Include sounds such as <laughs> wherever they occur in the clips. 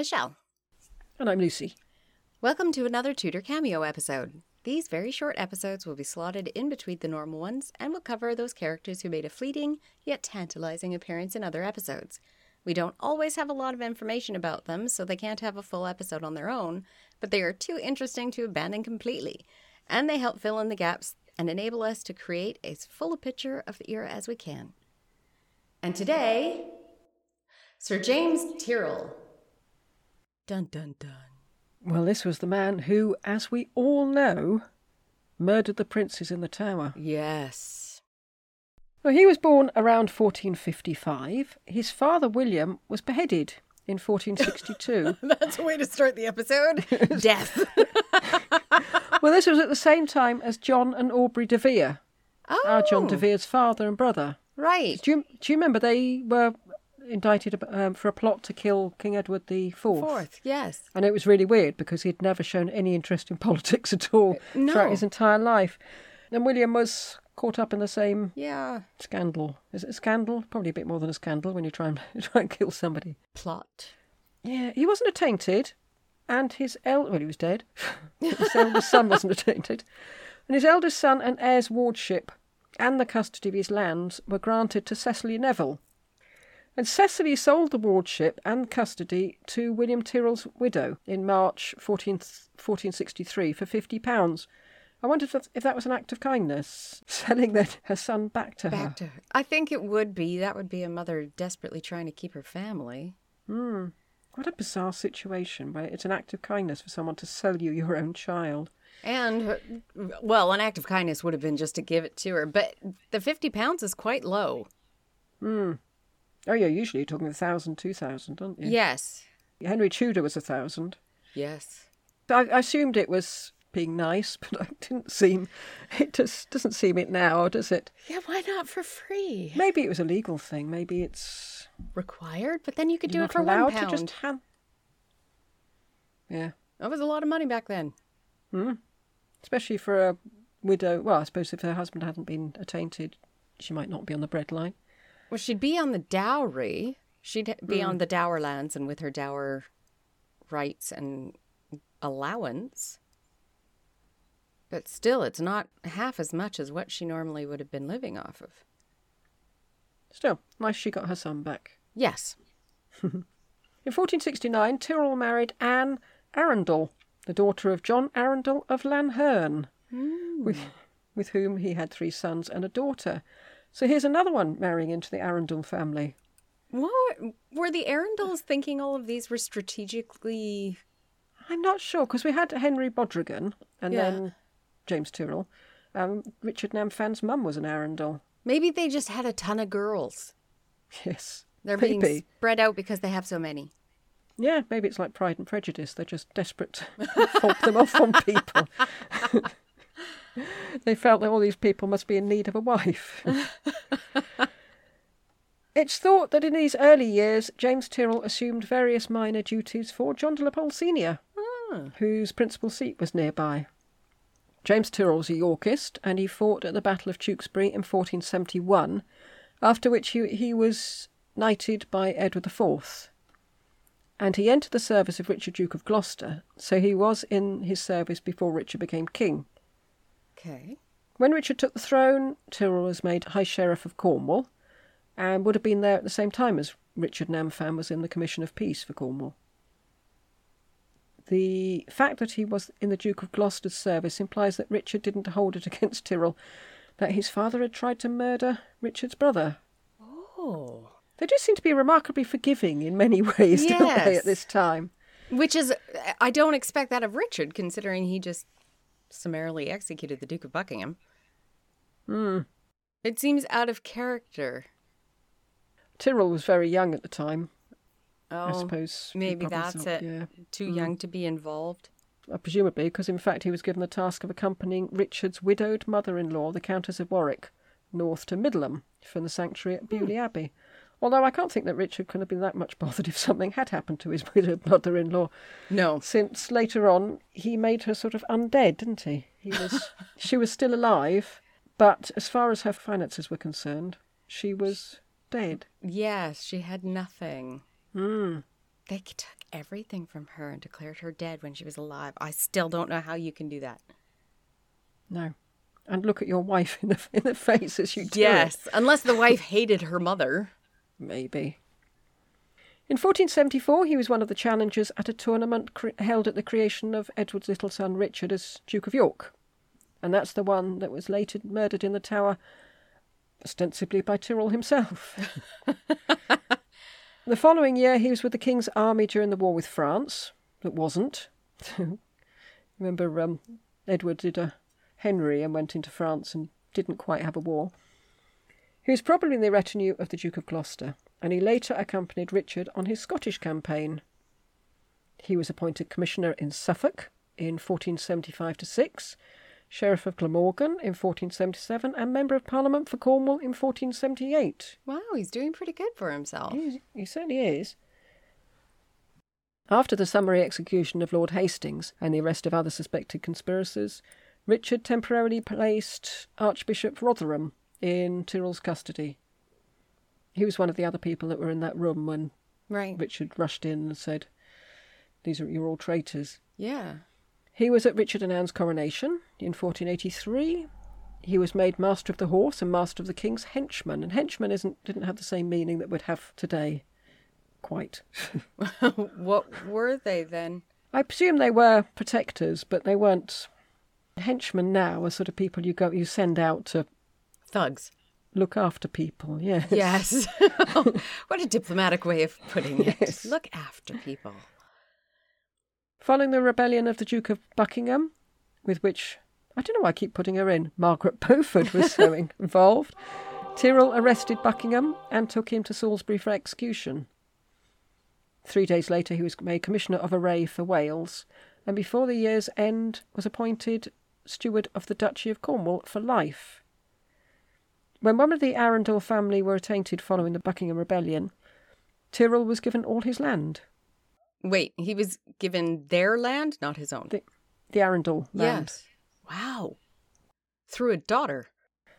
Michelle. And I'm Lucy. Welcome to another Tudor Cameo episode. These very short episodes will be slotted in between the normal ones and will cover those characters who made a fleeting yet tantalizing appearance in other episodes. We don't always have a lot of information about them, so they can't have a full episode on their own, but they are too interesting to abandon completely, and they help fill in the gaps and enable us to create as full a picture of the era as we can. And today, Sir James Tyrrell. Dun dun dun. Well, this was the man who, as we all know, murdered the princes in the tower. Yes. Well, he was born around 1455. His father, William, was beheaded in 1462. <laughs> That's a way to start the episode. <laughs> Death. <laughs> well, this was at the same time as John and Aubrey de Vere, oh, our John de oh. Vere's father and brother. right. Do you, do you remember they were indicted um, for a plot to kill King Edward the Fourth? Fourth, yes. And it was really weird because he'd never shown any interest in <laughs> politics at all No. throughout his entire life. And William was caught up in the same Yeah. scandal. Is it a scandal? Probably a bit more than a scandal when you try and <laughs> try and kill somebody. Plot. Yeah, he wasn't attainted, and his el well, he was dead. <laughs> his eldest son wasn't attainted, and his eldest son and heir's wardship and the custody of his lands were granted to Cecily Neville. And Cecily sold the wardship and custody to William Tyrrell's widow in March 14, 1463 for fifty pounds. I wondered if, that- was an act of kindness, <laughs> selling then her son back to her. Back to her. I think it would be. That would be a mother desperately trying to keep her family. Hmm. What a bizarre situation where it's an act of kindness for someone to sell you your own child. And, well, an act of kindness would have been just to give it to her, but the 50 pounds is quite low. Oh, yeah, usually you're talking a thousand, two thousand, aren't you? Yes. Henry Tudor was a thousand. Yes. I, I assumed it was being nice, <laughs> but it didn't seem. It just doesn't seem it now, does it? Yeah, why not for free? Maybe it was a legal thing. Maybe it's Required, but then you could do it for one pound. to just hand. Yeah, That was a lot of money back then. Hmm. especially for a widow. Well, I suppose if her husband hadn't been attainted, she might not be on the breadline. Well, she'd be on the dowry. She'd be on hmm. the dower lands and with her dower rights and allowance. But still, it's not half as much as what she normally would have been living off of. Still, nice she got her son back. Yes. <laughs> In 1469, Tyrrell married Anne Arundel, the daughter of John Arundel of Lanherne, hmm. with, with whom he had three sons and a daughter. So here's another one marrying into the Arundel family. What were the Arundels thinking all of these were strategically I'm not sure, because we had Henry Bodrugan and Yeah. then James Tyrrell. Um, Richard Nanfan's mum was an Arundel. maybe they just had a ton of girls. Yes. They're maybe. being spread out because they have so many. Yeah, maybe it's like Pride and Prejudice. They're just desperate to <laughs> fob them off on people. <laughs> <laughs> they felt that all these people must be in need of a wife. <laughs> it's thought that in these early years, James Tyrrell assumed various minor duties for John de la Pole Senior, ah. whose principal seat was nearby. James Tyrrell was a Yorkist, and he fought at the Battle of Tewkesbury in 1471, after which he, he was knighted by Edward IV and he entered the service of Richard, Duke of Gloucester, so he was in his service before Richard became king. Okay. When Richard took the throne, Tyrrell was made High Sheriff of Cornwall and would have been there at the same time as Richard Nanfan was in the Commission of Peace for Cornwall. The fact that he was in the Duke of Gloucester's service implies that Richard didn't hold it <laughs> against Tyrrell that his father had tried to murder Richard's brother. Oh. They do seem to be remarkably forgiving in many <laughs> ways, don't they, at this time? Which is, I don't expect that of Richard, considering he just summarily executed the Duke of Buckingham. Hmm. It seems out of character. Tyrrell was very young at the time. I Oh, suppose. maybe that's it. Yeah, Too young to be involved. Uh, presumably because in fact he was given the task of accompanying Richard's widowed mother-in-law, the Countess of Warwick, north to Middleham from the sanctuary at Beaulieu Abbey. Although I can't think that Richard could have been that much <laughs> bothered if something had happened to his widowed <laughs> mother-in-law, No. since later on he made her sort of undead, didn't he? He was, <laughs> she was still alive, but as far as her finances were concerned, she was dead. Yes, she had nothing. Hmm. They took everything from her and declared her dead when she was alive. I still don't know how you can do that. No. And look at your wife in the, in the face as you do it. Yes, unless the wife hated her mother. Maybe. In 1474, he was one of the challengers at a tournament cre- held at the creation of Edward's little son Richard as Duke of York. And that's the one that was later murdered in the tower, ostensibly by Tyrrell himself. <laughs> the following year, he was with the King's army during the war with France. That wasn't. <laughs> Remember, um, Edward did a Henry and went into France and didn't quite have a war. He was probably in the retinue of the Duke of Gloucester, and he later accompanied Richard on his Scottish campaign. He was appointed commissioner in Suffolk in 1475 to 6, Sheriff of Glamorgan in 1477, and Member of Parliament for Cornwall in 1478. Wow, he's doing pretty good for himself. He, he certainly is. After the summary execution of Lord Hastings and the arrest of other suspected conspirators, Richard temporarily placed Archbishop Rotherham in Tyrrell's custody. He was one of the other people that were in that room when Right. Richard rushed in and said, These are you're all traitors. Yeah. He was at Richard and Anne's coronation in 1483. He was made Master of the Horse and Master of the King's henchman, and henchman isn't didn't have the same meaning that we'd have today. Quite. <laughs> what were they then? I presume they were protectors, but they weren't. Henchmen now are sort of people you go you send out to Thugs. look after people. Yes. Yes. <laughs> <laughs> what a diplomatic way of putting it. Yes. Look after people. Following the rebellion of the Duke of Buckingham, with which I don't know why I keep putting her in, Margaret Beaufort was so <laughs> involved. Tyrrell arrested Buckingham and took him to Salisbury for execution. Three days later, he was made Commissioner of Array for Wales, and before the year's end, was appointed Steward of the Duchy of Cornwall for life. When one of the Arundel family were attainted following the Buckingham Rebellion, Tyrrell was given all his land, Wait, he was given their land, not his own. the, the Arundel land. Yes. Wow. Through a daughter.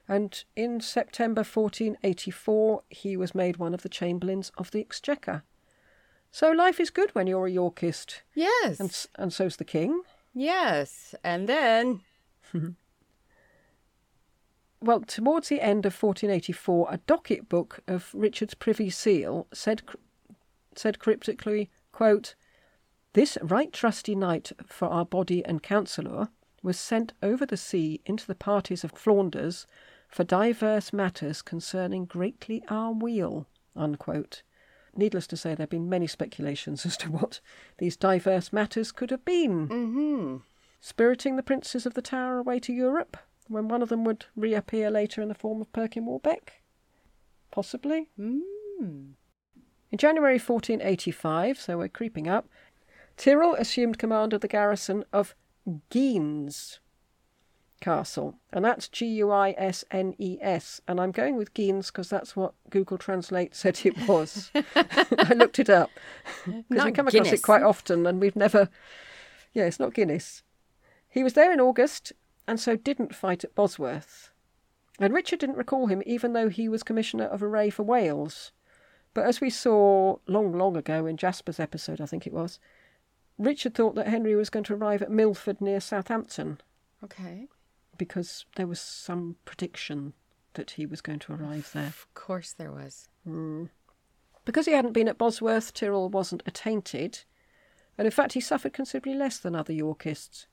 And in September 1484, he was made one of the Chamberlains of the Exchequer. So life is good when you're a Yorkist, Yes. and and so's the king. yes. And then <laughs> Well, towards the end of 1484, a docket book of Richard's Privy Seal said said cryptically, quote, "This right trusty knight for our body and counsellor was sent over the sea into the parties of Flanders for divers matters concerning greatly our weal." Unquote. Needless to say, there have been many speculations <laughs> as to what these diverse matters could have been. mm-hmm. Spiriting the princes of the Tower away to Europe, when one of them would reappear later in the form of Perkin Warbeck? Possibly. Mm. In January 1485, so we're creeping up, Tyrrell assumed command of the garrison of Guines Castle, and that's G U I S N E S. And I'm going with Guines because that's what Google Translate said it was. <laughs> I looked it up because we come across Guinness. it quite often, and we've never. Yeah, it's not Guinness. He was there in August, and so didn't fight at Bosworth. And Richard didn't recall him, even though he was Commissioner of Array for Wales. But as we saw long, long ago in Jasper's episode, I think it was, Richard thought that Henry was going to arrive at Milford near Southampton Okay. because there was some prediction that he was going to arrive there. Of course there was. Hmm. Because he hadn't been at Bosworth, Tyrrell wasn't attainted, and in fact he suffered considerably less than other Yorkists.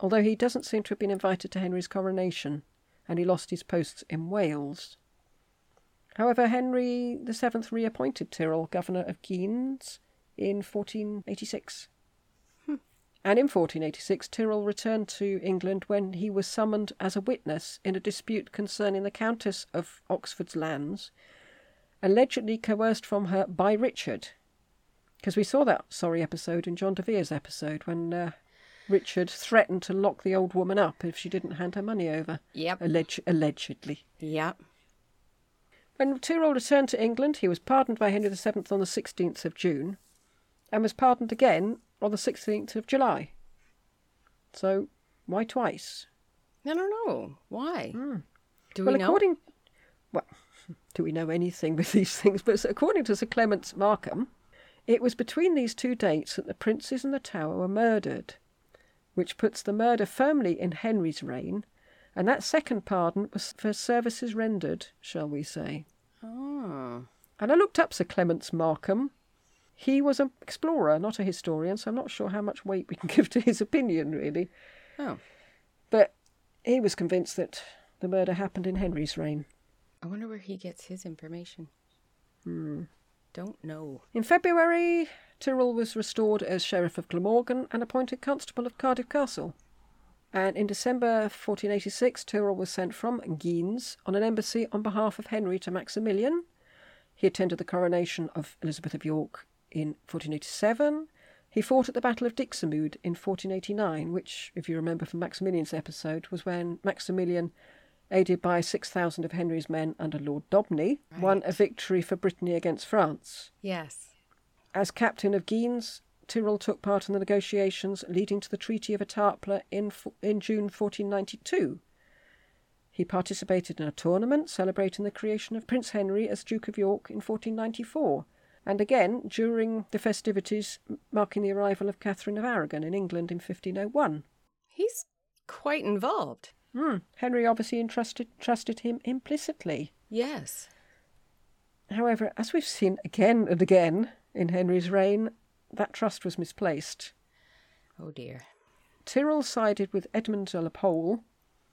Although he doesn't seem to have been invited to Henry's coronation, and he lost his posts in Wales. However, Henry VII reappointed Tyrrell governor of Guines in 1486. And in 1486, Tyrrell returned to England when he was summoned as a witness in a dispute concerning the Countess of Oxford's lands, allegedly coerced from her by Richard. Because we saw that sorry episode in John de Vere's episode when uh, Richard threatened to lock the old woman up if she didn't hand her money over. Yep. Alleg- allegedly. Yep. When Tyrrell returned to England, he was pardoned by Henry VII on the 16th of June and was pardoned again on the 16th of July. So, why twice? I don't know. Why? Do Hmm. well, we know? according. Well, <laughs> do we know anything with these <laughs> things? But according to Sir Clement Markham, It was between these two dates that the princes in the Tower were murdered, which puts the murder firmly in Henry's reign, and that second pardon was for services rendered, shall we say. Oh. And I looked up Sir Clements Markham. He was an explorer, not a historian, so I'm not sure how much weight we can <laughs> give to his opinion, really. Oh. But he was convinced that the murder happened in Henry's reign. I wonder where he gets his information. Hmm. Don't know. In February, Tyrrell was restored as Sheriff of Glamorgan and appointed Constable of Cardiff Castle. And in December 1486, Tyrrell was sent from Guisnes on an embassy on behalf of Henry to Maximilian. He attended the coronation of Elizabeth of York in 1487. He fought at the Battle of Dixmude in 1489, which, if you remember from Maximilian's episode, was when Maximilian, aided by 6,000 of Henry's men under Lord Daubeney, won a victory for Brittany against France. Yes. As captain of Guisnes, Tyrrell took part in the negotiations leading to the Treaty of Étaples in, in June 1492. He participated in a tournament celebrating the creation of Prince Henry as Duke of York in 1494, and again during the festivities marking the arrival of Catherine of Aragon in England in 1501. He's quite involved. Hmm. Henry obviously entrusted trusted him implicitly. Yes. However, as we've seen again and again in Henry's reign, that trust was misplaced. Oh dear. Tyrrell sided with Edmund de la Pole,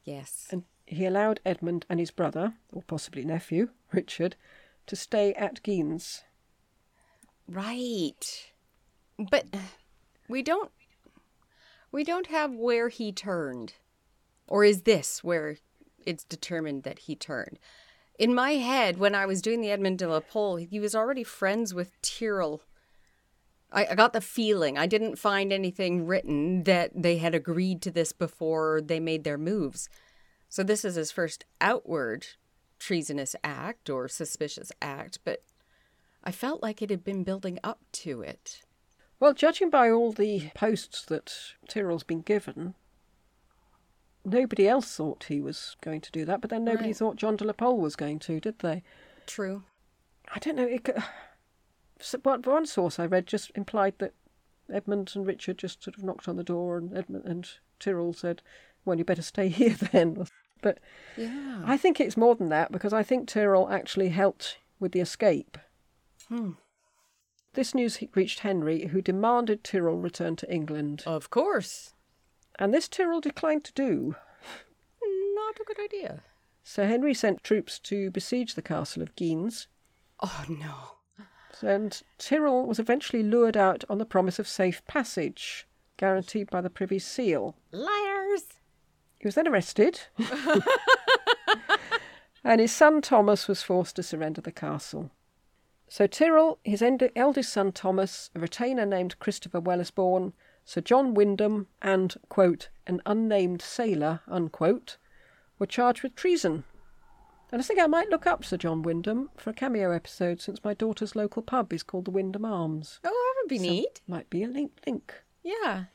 Yes. and he allowed Edmund and his brother, or possibly nephew, Richard, to stay at Guisnes. Right. But we don't we don't have where he turned. Or is this where it's determined that he turned? In my head, when I was doing the Edmund de la Pole, he was already friends with Tyrrell. I, I got the feeling. I didn't find anything written that they had agreed to this before they made their moves. So this is his first outward treasonous act or suspicious act, but I felt like it had been building up to it. Well, judging by all the posts that Tyrrell's been given, nobody else thought he was going to do that, but then nobody Right. thought John de la Pole was going to, did they? True. I don't know. It, <sighs> one one source I read just implied that Edmund and Richard just sort of knocked on the door, and Edmund and Tyrrell said, "Well, you better stay <laughs> here then." But Yeah. I think it's more than that because I think Tyrrell actually helped with the escape. Hmm. This news reached Henry, who demanded Tyrrell return to England, Of course. And this Tyrrell declined to do. Not a good idea. Sir Henry sent troops to besiege the castle of Guisnes, Oh no. and Tyrrell was eventually lured out on the promise of safe passage, guaranteed by the Privy Seal. Liars. He was then arrested, <laughs> and his son Thomas was forced to surrender the castle. So Tyrrell, his eldest son Thomas, a retainer named Christopher Wellesbourne, Sir John Wyndham, and, quote, an unnamed sailor, unquote, were charged with treason. And I think I might look up Sir John Wyndham for a cameo episode since my daughter's local pub is called the Wyndham Arms. Oh, that would be So neat. Might be a link link. Yeah.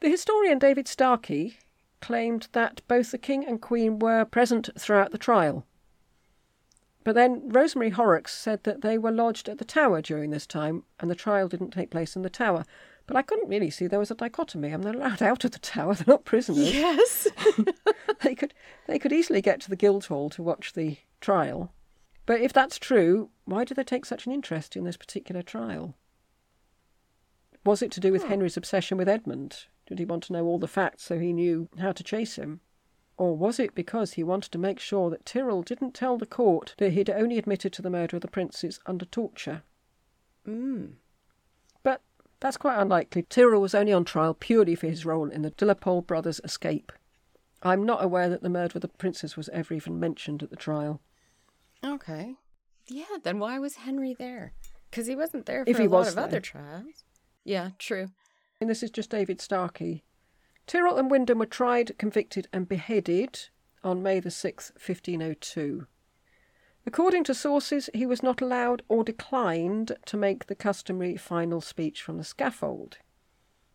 The historian David Starkey claimed that both the King and Queen were present throughout the trial. But then Rosemary Horrox said that they were lodged at the Tower during this time and the trial didn't take place in the Tower. But I couldn't really see there was a dichotomy. I mean, they're allowed out of the Tower, <laughs> they're not prisoners. Yes. <laughs> they could they could easily get to the Guildhall to watch the trial. But if that's true, why do they take such an interest in this particular trial? Was it to do with Henry's obsession with Edmund? Did he want to know all the facts so he knew how to chase him? Or was it because he wanted to make sure that Tyrrell didn't tell the court that he'd only admitted to the murder of the princes under torture? mm. That's quite unlikely. Tyrrell was only on trial purely for his role in the de la Pole brothers' escape. I'm not aware that the murder of the princess was ever even mentioned at the trial. Okay. Yeah, then why was Henry there? Because he wasn't there for If a lot of there. other trials. Yeah, true. And this is just David Starkey. Tyrrell and Wyndham were tried, convicted, and beheaded on May the 6th, 1502. According to sources, he was not allowed or declined to make the customary final speech from the scaffold.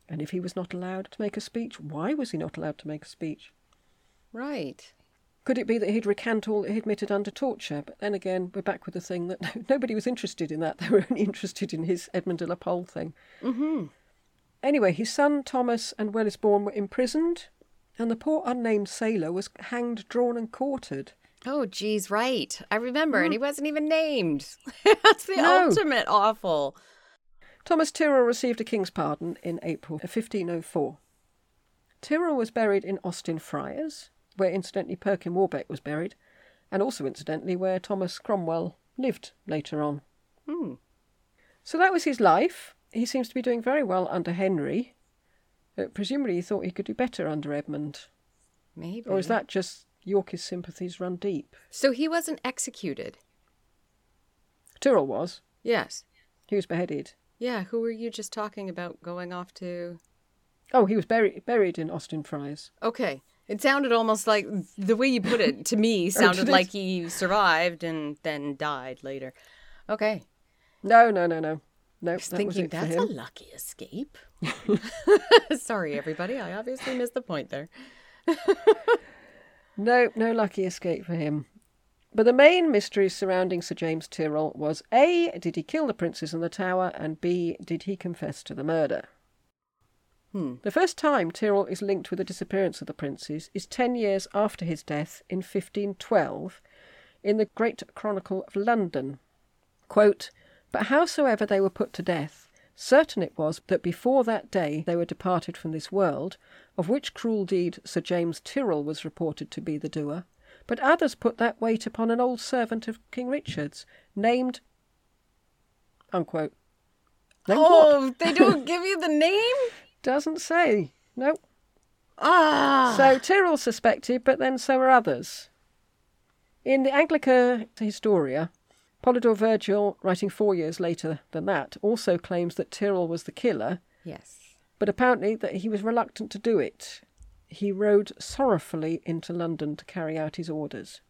And if he was not allowed to make a speech, why was he not allowed to make a speech? Right. Could it be that he'd recant all that he admitted under torture? But then again, we're back with the thing that <laughs> nobody was interested in that. <laughs> They were only interested in his Edmund de la Pole thing. Mm-hmm. Anyway, his son Thomas and Wellesbourne were imprisoned, and the poor unnamed sailor was hanged, drawn, and quartered. Oh, geez, right. I remember, and he wasn't even named. <laughs> That's the No. ultimate awful. Thomas Tyrrell received a king's pardon in April 1504. Tyrrell was buried in Austin Friars, where incidentally Perkin Warbeck was buried, and also incidentally where Thomas Cromwell lived later on. Hmm. So that was his life. He seems to be doing very well under Henry. Uh, presumably he thought he could do better under Edmund. Maybe. Or is that just Yorkist sympathies run deep? So he wasn't executed. Tyrrell was. Yes. He was beheaded. Yeah, who were you just talking about going off to? Oh, he was buried buried in Austin Friars. Okay. It sounded almost like the way you put it to me <laughs> oh, sounded did like he survived and then died later. Okay. No, no, no, no. No, that thinking that's a lucky escape. <laughs> Sorry, everybody. I obviously missed the point there. <laughs> No, no lucky escape for him. But the main mystery surrounding Sir James Tyrrell was A. Did he kill the princes in the tower? And B. Did he confess to the murder? Hmm. The first time Tyrrell is linked with the disappearance of the princes is ten years after his death in 1512 in the Great Chronicle of London. Quote, But howsoever they were put to death, certain it was that before that day they were departed from this world, of which cruel deed Sir James Tyrrell was reported to be the doer, but others put that weight upon an old servant of King Richard's, named unquote. Named what? Oh, they don't <laughs> give you the name? Doesn't say. No. Ah. So Tyrrell suspected, but then so are others. In the Anglica Historia, Polydore Virgil, writing four years later than that, also claims that Tyrrell was the killer, yes. But apparently that he was reluctant to do it. He rode sorrowfully into London to carry out his orders.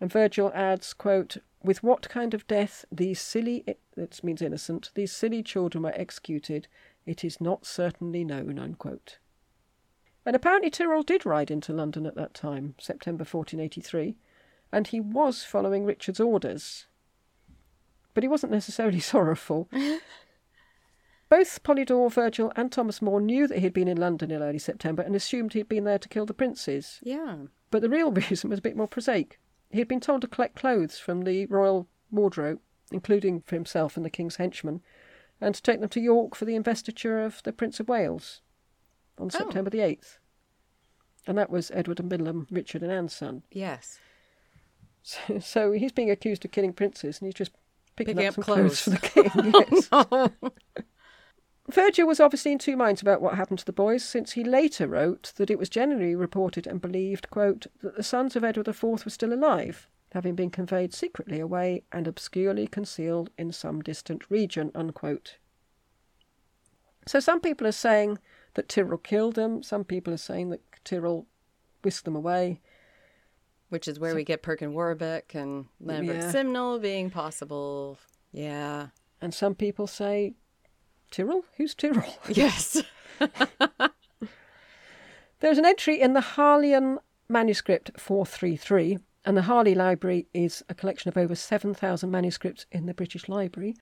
And Virgil adds, quote, With what kind of death these silly, that means innocent, these silly children were executed, it is not certainly known, unquote. And apparently Tyrrell did ride into London at that time, September 1483, and he was following Richard's orders. But he wasn't necessarily <laughs> sorrowful. Both Polydore, Virgil, and Thomas More knew that he'd been in London in early September and assumed he'd been there to kill the princes. Yeah. But the real <laughs> reason was a bit more prosaic. He had been told to collect clothes from the royal wardrobe, including for himself and the king's henchmen, and to take them to York for the investiture of the Prince of Wales on Oh. September the 8th. And that was Edward and Middleham, Richard and Anne's son. Yes. So, <laughs> so he's being accused of killing princes and he's just picking, Picking up, up some clothes. clothes. for the king. <laughs> yes. Oh, Virgil was obviously in two minds about what happened to the boys, since he later wrote that it was generally reported and believed, quote, that the sons of Edward IV were still alive, having been conveyed secretly away and obscurely concealed in some distant region, unquote. So some people are saying that Tyrrell killed them, some people are saying that Tyrrell whisked them away. Which is where we get Perkin Warbeck and Lambert Yeah. Simnel being possible. Yeah. And some people say, Tyrrell? Who's Tyrrell? <laughs> Yes. <laughs> There's an entry in the Harleian manuscript 433, and the Harley Library is a collection of over 7,000 manuscripts in the British Library.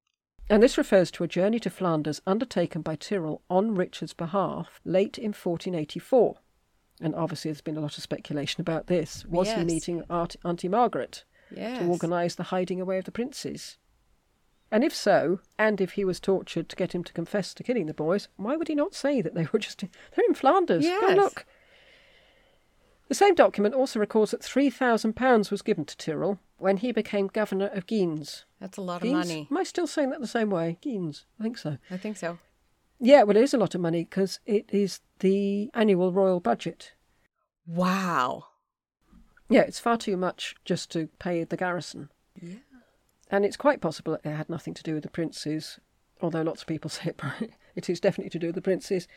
And this refers to a journey to Flanders undertaken by Tyrrell on Richard's behalf late in 1484. And obviously, there's been a lot of speculation about this. Was he meeting Aunt- Auntie Margaret yes. to organise the hiding away of the princes? And if so, and if he was tortured to get him to confess to killing the boys, why would he not say that they were just <laughs> they're in Flanders? Go Yes. look. The same document also records that three thousand pounds was given to Tyrrell when he became governor of Guines. That's a lot of money. Am I still saying that the same way? Guines, I think so. I think so. Yeah, well, it is a lot of money because it is the annual royal budget. Wow. Yeah, it's far too much just to pay the garrison. Yeah. And it's quite possible that it had nothing to do with the princes, although lots of people <laughs> say it, it is definitely to do with the princes.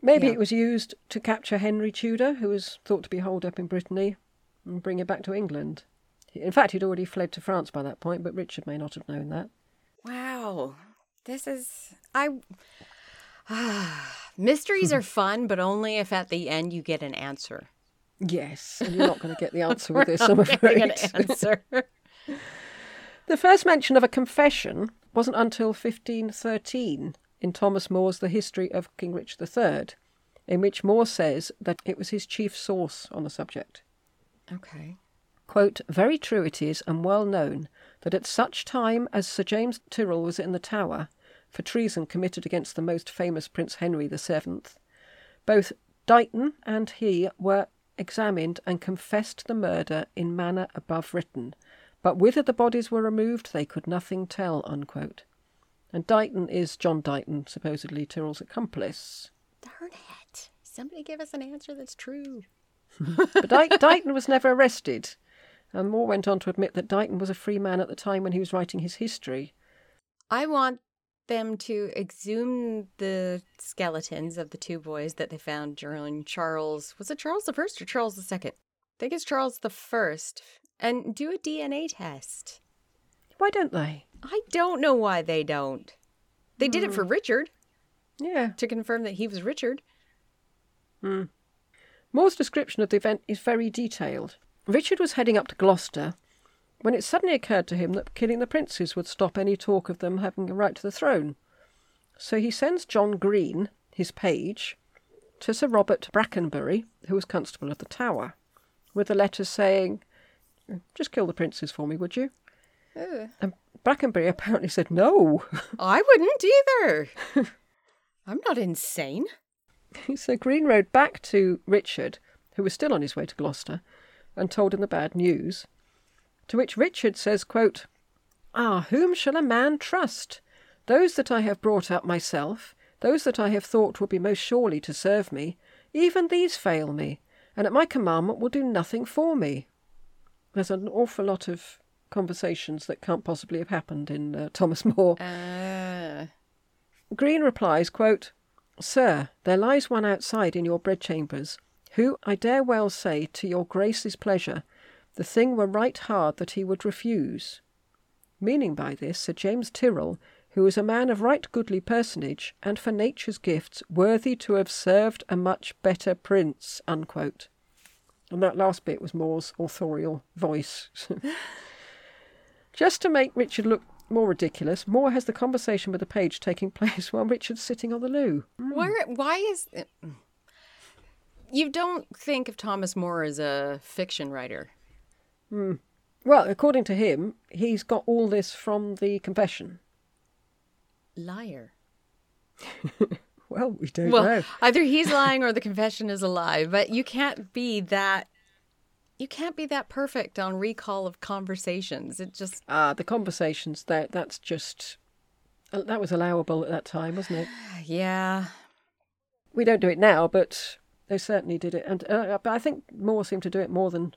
Maybe Yeah. it was used to capture Henry Tudor, who was thought to be holed up in Brittany, and bring him back to England. In fact, he'd already fled to France by that point, but Richard may not have known that. Wow. This is I <sighs> Mysteries are fun, but only if at the end you get an answer. Yes, and you're not going to get the <laughs> answer with this, I'm getting an afraid. <laughs> answer. The first mention of a confession wasn't until 1513 in Thomas More's The History of King Richard III, in which More says that it was his chief source on the subject. okay. Quote, Very true it is, and well known, that at such time as Sir James Tyrrell was in the Tower, for treason committed against the most famous Prince Henry VII, both Dighton and he were examined and confessed the murder in manner above written, but whither the bodies were removed they could nothing tell. Unquote. And Dighton is John Dighton, supposedly Tyrrell's accomplice. Darn it. Somebody give us an answer that's true. <laughs> But Di- Dighton was never arrested. And More went on to admit that Dighton was a free man at the time when he was writing his history. I want them to exhume the skeletons of the two boys that they found during Charles. Was it Charles the First or Charles the Second? I think it's Charles the First. And do a DNA test. Why don't they? I don't know why they don't. They did it for Richard Yeah. to confirm that he was Richard. Hmm. More's description of the event is very detailed. Richard was heading up to Gloucester when it suddenly occurred to him that killing the princes would stop any talk of them having a right to the throne. So he sends John Green, his page, to Sir Robert Brackenbury, who was constable of the Tower, with a letter saying, Just kill the princes for me, would you? And Brackenbury apparently said no. <laughs> I wouldn't either. <laughs> I'm not insane. <laughs> so Green rode back to Richard, who was still on his way to Gloucester, and told him the bad news. To which Richard says, quote, Ah, whom shall a man trust? Those that I have brought up myself, those that I have thought would be most surely to serve me, even these fail me, and at my commandment will do nothing for me. There's an awful lot of conversations that can't possibly have happened in uh, Thomas <laughs> More. Uh, Green replies, quote, Sir, there lies one outside in your bedchambers, who, I dare well say, to your grace's pleasure, the thing were right hard that he would refuse. Meaning by this Sir James Tyrrell, who is a man of right goodly personage, and for nature's gifts worthy to have served a much better prince. Unquote. And that last bit was More's authorial voice. <laughs> Just to make Richard look more ridiculous, Moore has the conversation with the page taking place while Richard's sitting on the loo. where? Why is? It... You don't think of Thomas More as a fiction writer? Hmm. Well, according to him, he's got all this from the confession. Liar. <laughs> Well, we don't Well, know. either he's <laughs> lying or the confession is a lie. But you can't be that. You can't be that perfect on recall of conversations. It just Ah, the conversations that that's just uh, that was allowable at that time, wasn't it? <sighs> yeah. We don't do it now, but they certainly did it, and uh, but I think More seemed to do it more than,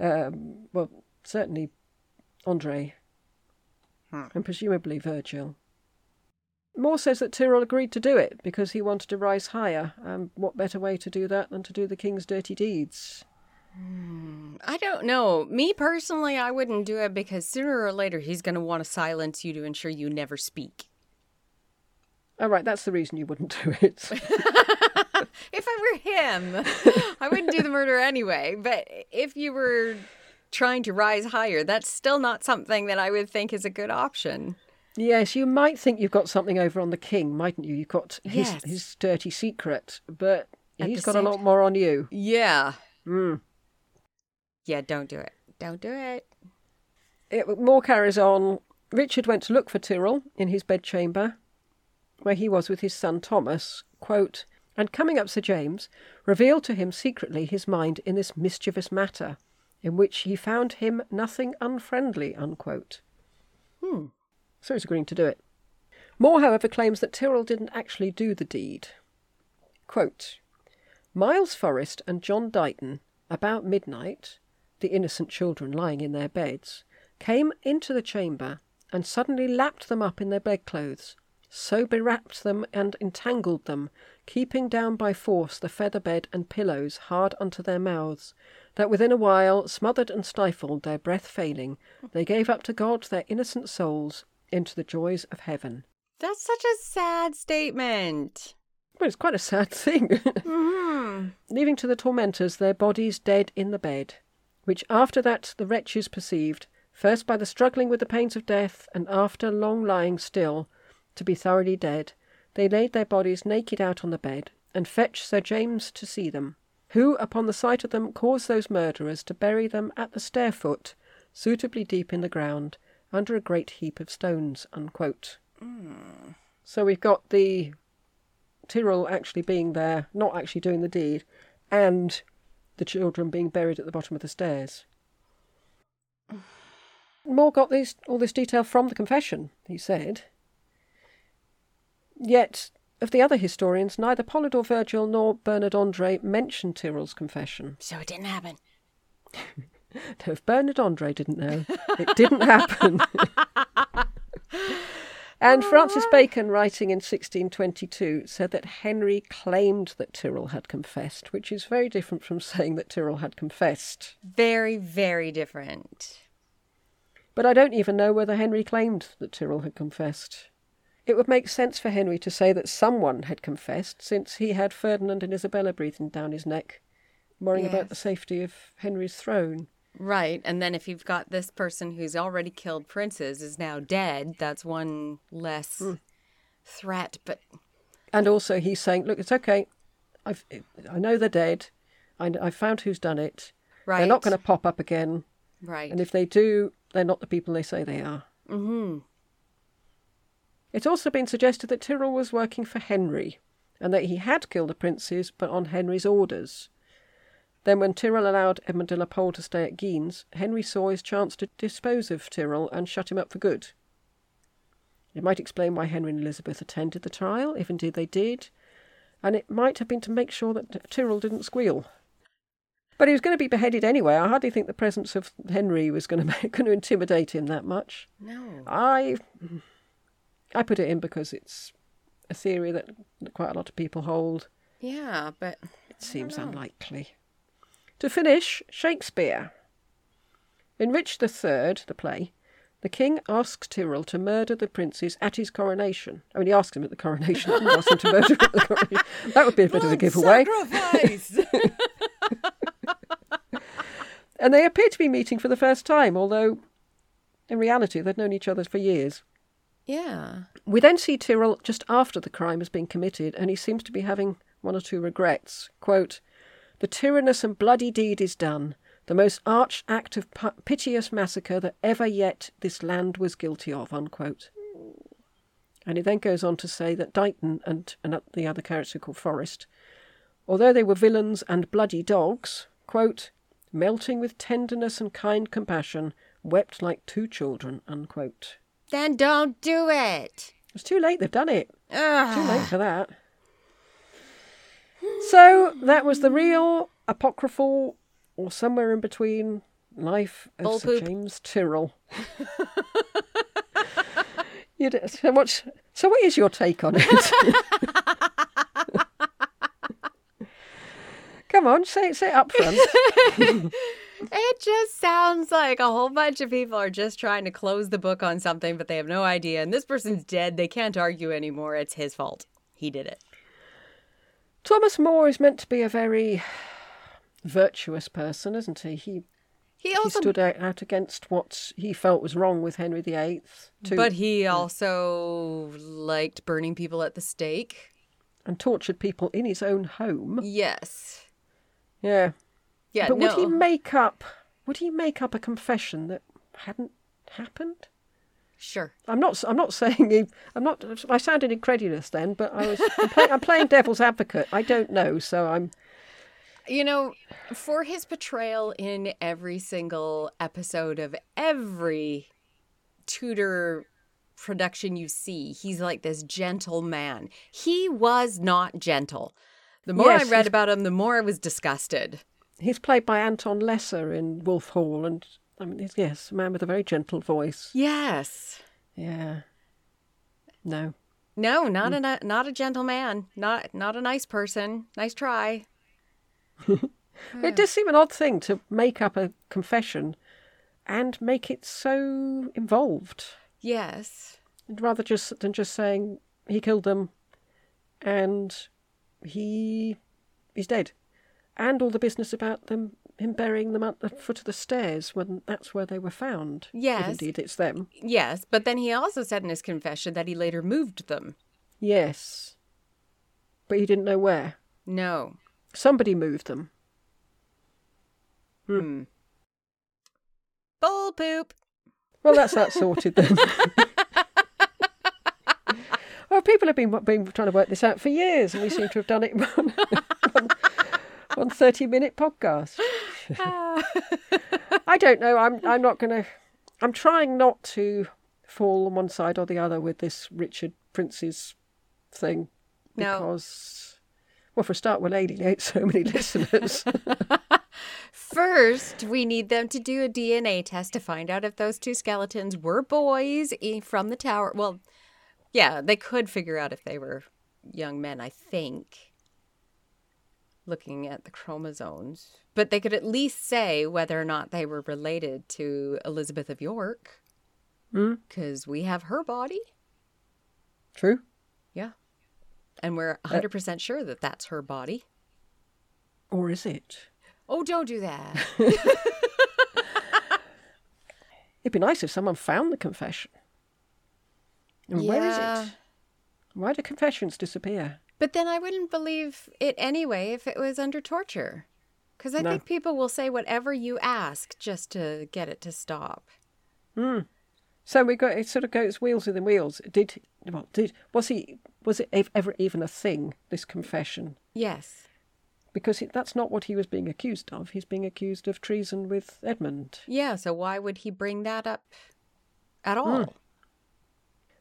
um, well, certainly Andre, and presumably Virgil. More says that Tyrrell agreed to do it because he wanted to rise higher, and what better way to do that than to do the king's dirty deeds? Hmm, I don't know. Me personally, I wouldn't do it because sooner or later he's going to want to silence you to ensure you never speak. All right, that's the reason you wouldn't do it. <laughs> If I were him, I wouldn't do the murder anyway. But if you were trying to rise higher, that's still not something that I would think is a good option. Yes, you might think you've got something over on the king, mightn't you? You've got his Yes. his dirty secret, but At he's got a lot More on you. Yeah. Mm. Yeah, don't do it. Don't do it. It, more carries on. Richard went to look for Tyrrell in his bedchamber, where he was with his son Thomas, quote, and coming up Sir James, revealed to him secretly his mind in this mischievous matter, in which he found him nothing unfriendly, unquote. Hmm. So he's agreeing to do it. More, however, claims that Tyrrell didn't actually do the deed. Quote, Miles Forrest and John Dighton, about midnight, the innocent children lying in their beds, came into the chamber and suddenly lapped them up in their bedclothes, so bewrapped them and entangled them, keeping down by force the feather bed and pillows hard unto their mouths, that within a while, smothered and stifled, their breath failing, they gave up to God their innocent souls into the joys of heaven. That's such a sad statement. Well, it's quite a sad <laughs> thing. Mm-hmm. Leaving to the tormentors their bodies dead in the bed, which after that the wretches perceived, first by the struggling with the pains of death, and after long lying still, to be thoroughly dead, they laid their bodies naked out on the bed, and fetched Sir James to see them, who, upon the sight of them, caused those murderers to bury them at the stair foot, suitably deep in the ground, under a great heap of stones. Unquote. Hmm. So we've got the Tyrrell actually being there, not actually doing the deed, and the children being buried at the bottom of the stairs. <sighs> More got these, all this detail from the confession, he said. Yet, of the other historians, neither Polydore Virgil nor Bernard Andre mention Tyrrell's confession. So it didn't happen. <laughs> No, <laughs> if Bernard Andre didn't know, it didn't happen. <laughs> and Francis Bacon, writing in 1622, said that Henry claimed that Tyrrell had confessed, which is very different from saying that Tyrrell had confessed. Very, very different. But I don't even know whether Henry claimed that Tyrrell had confessed. It would make sense for Henry to say that someone had confessed, since he had Ferdinand and Isabella breathing down his neck, worrying about the safety of Henry's throne. Right. And then if you've got this person who's already killed princes is now dead, that's one less threat. But And also, he's saying, "Look, it's okay. I've, I know they're dead. I, I found who's done it. right. They're not going to pop up again. Right. And if they do, they're not the people they say they are." mm-hmm. It's also been suggested that Tyrrell was working for Henry, and that he had killed the princes, but on Henry's orders. Then, when Tyrrell allowed Edmund de la Pole to stay at Guines, Henry saw his chance to dispose of Tyrrell and shut him up for good. It might explain why Henry and Elizabeth attended the trial, if indeed they did, and it might have been to make sure that Tyrrell didn't squeal. But he was going to be beheaded anyway. I hardly think the presence of Henry was going <laughs> to make, going to intimidate him that much. No. I I put it in because it's a theory that quite a lot of people hold. Yeah, but It seems unlikely. To finish, Shakespeare. In Rich III, the play, the king asks Tyrrell to murder the princes at his coronation. I mean, he asks him at the coronation. He asks him to murder at the coronation. That would be a bit of a giveaway. Sacrifice. <laughs> And they appear to be meeting for the first time, although in reality they'd known each other for years. yeah. We then see Tyrrell just after the crime has been committed, and he seems to be having one or two regrets. Quote, The tyrannous and bloody deed is done, the most arch act of piteous massacre that ever yet this land was guilty of. Unquote. And he then goes on to say that Dighton and, and the other character called Forrest, although they were villains and bloody dogs, quote, melting with tenderness and kind compassion, wept like two children. Unquote. Then don't do it. It's too late, they've done it. Too late for that. So that was the real apocryphal, or somewhere in between, life of Bull Sir poop. James Tyrrell. <laughs> you d- so what's so what is your take on it? <laughs> Come on, say say it up front. <laughs> It just sounds like a whole bunch of people are just trying to close the book on something, but they have no idea. And this person's dead. They can't argue anymore. It's his fault. He did it. Thomas More is meant to be a very virtuous person, isn't he? He He he stood out, out against what he felt was wrong with Henry VIII. To, but he mm. also liked burning people at the stake. and tortured people in his own home. Yes. Yeah. Yeah. but no. would he make up would he make up a confession that hadn't happened? Sure. I'm not I'm not saying he I'm not I sounded incredulous then, but I was I'm, play, I'm playing devil's advocate. I don't know, so I'm You know, for his portrayal in every single episode of every Tudor production you see, he's like this gentle man. He was not gentle. The more Yes, I read about him, the more I was disgusted. he's played by Anton Lesser in Wolf Hall and I mean yes, a man with a very gentle voice. Yes. Yeah. No. No, not mm. a not a gentle man. Not not a nice person. Nice try. <laughs> It does seem an odd thing to make up a confession and make it so involved. Yes. rather just than just saying he killed them and he is dead, and all the business about them him burying them at the foot of the stairs when that's where they were found. If Yes. indeed it's them. Yes, but then he also said in his confession that he later moved them. Yes, but he didn't know where. No. Somebody moved them. Hmm. Bull poop. Well, that's that sorted then. <laughs> well, people have been, been trying to work this out for years, and we seem to have done it <laughs> in one, one, one 30 minute podcast. <laughs> I don't know. I'm, I'm not going to. I'm trying not to fall on one side or the other with this Richard Prince's thing. No. Because, well, for a start, we'll <laughs> alienate so many listeners. <laughs> First, we need them to do a DNA test to find out if those two skeletons were boys from the tower. Well, yeah, they could figure out if they were young men, I think, looking at the chromosomes. But they could at least say whether or not they were related to Elizabeth of York, Hmm? because we have her body. True. Yeah. And we're 100% sure that that's her body. Or is it? Oh, don't do that. <laughs> It'd be nice if someone found the confession. And where is it? Why do confessions disappear? But then I wouldn't believe it anyway if it was under torture. Because I No. think people will say whatever you ask just to get it to stop. Hmm. So we got it. Sort of goes wheels within wheels. Did well? Did was he? Was it ever even a thing? This confession, Yes. because it, that's not what he was being accused of. He's being accused of treason with Edmund. Yeah, so why would he bring that up at all? Hmm.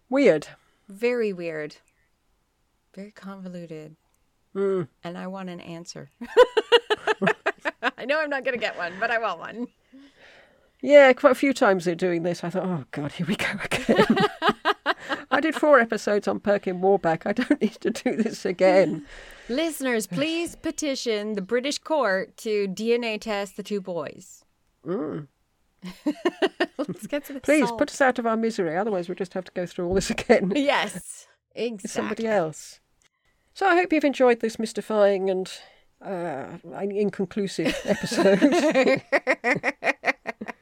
Weird. Very weird. Very convoluted. Hmm. And I want an answer. <laughs> I know I'm not going to get one, but I want one. Yeah, quite a few times they're doing this. I thought, oh god, here we go again. <laughs> I did four episodes on Perkin Warbeck. I don't need to do this again. Listeners, please petition the British court to DNA test the two boys. <laughs> Let's get to the. Please salt. put us out of our misery. Otherwise, we'll just have to go through all this again. Yes, with somebody else. So I hope you've enjoyed this mystifying and uh, inconclusive episode. <laughs>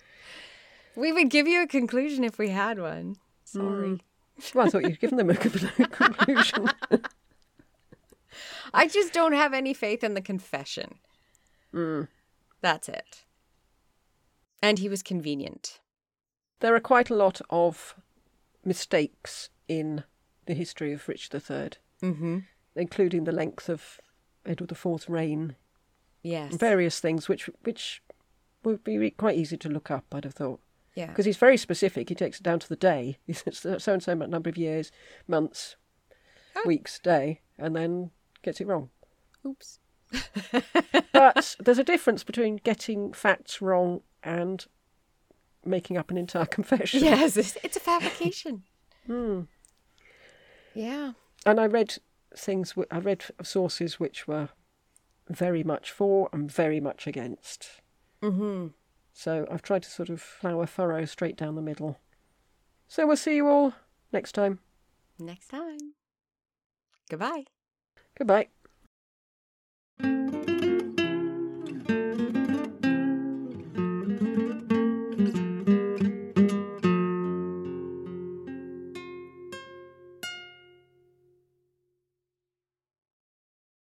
We would give you a conclusion if we had one. Sorry. well, I thought you'd given them a <laughs> conclusion. I just don't have any faith in the confession. That's it. And he was convenient. there are quite a lot of mistakes in the history of Richard III, Mm-hmm. Including the length of Edward IV's reign, Yes. various things which which would be quite easy to look up. I'd have thought. yeah. because he's very specific. He takes it down to the day. <laughs> He says so and so number of years, months, Oh. weeks, day, and then gets it wrong. Oops. <laughs> But there's a difference between getting facts wrong and making up an entire <laughs> confession. Yes, it's, it's a fabrication. Hmm. Yeah. And I read things w- I read sources which were very much for and very much against. Mm-hmm. So I've tried to sort of flower furrow straight down the middle. So we'll see you all next time. Next time. Goodbye. Goodbye.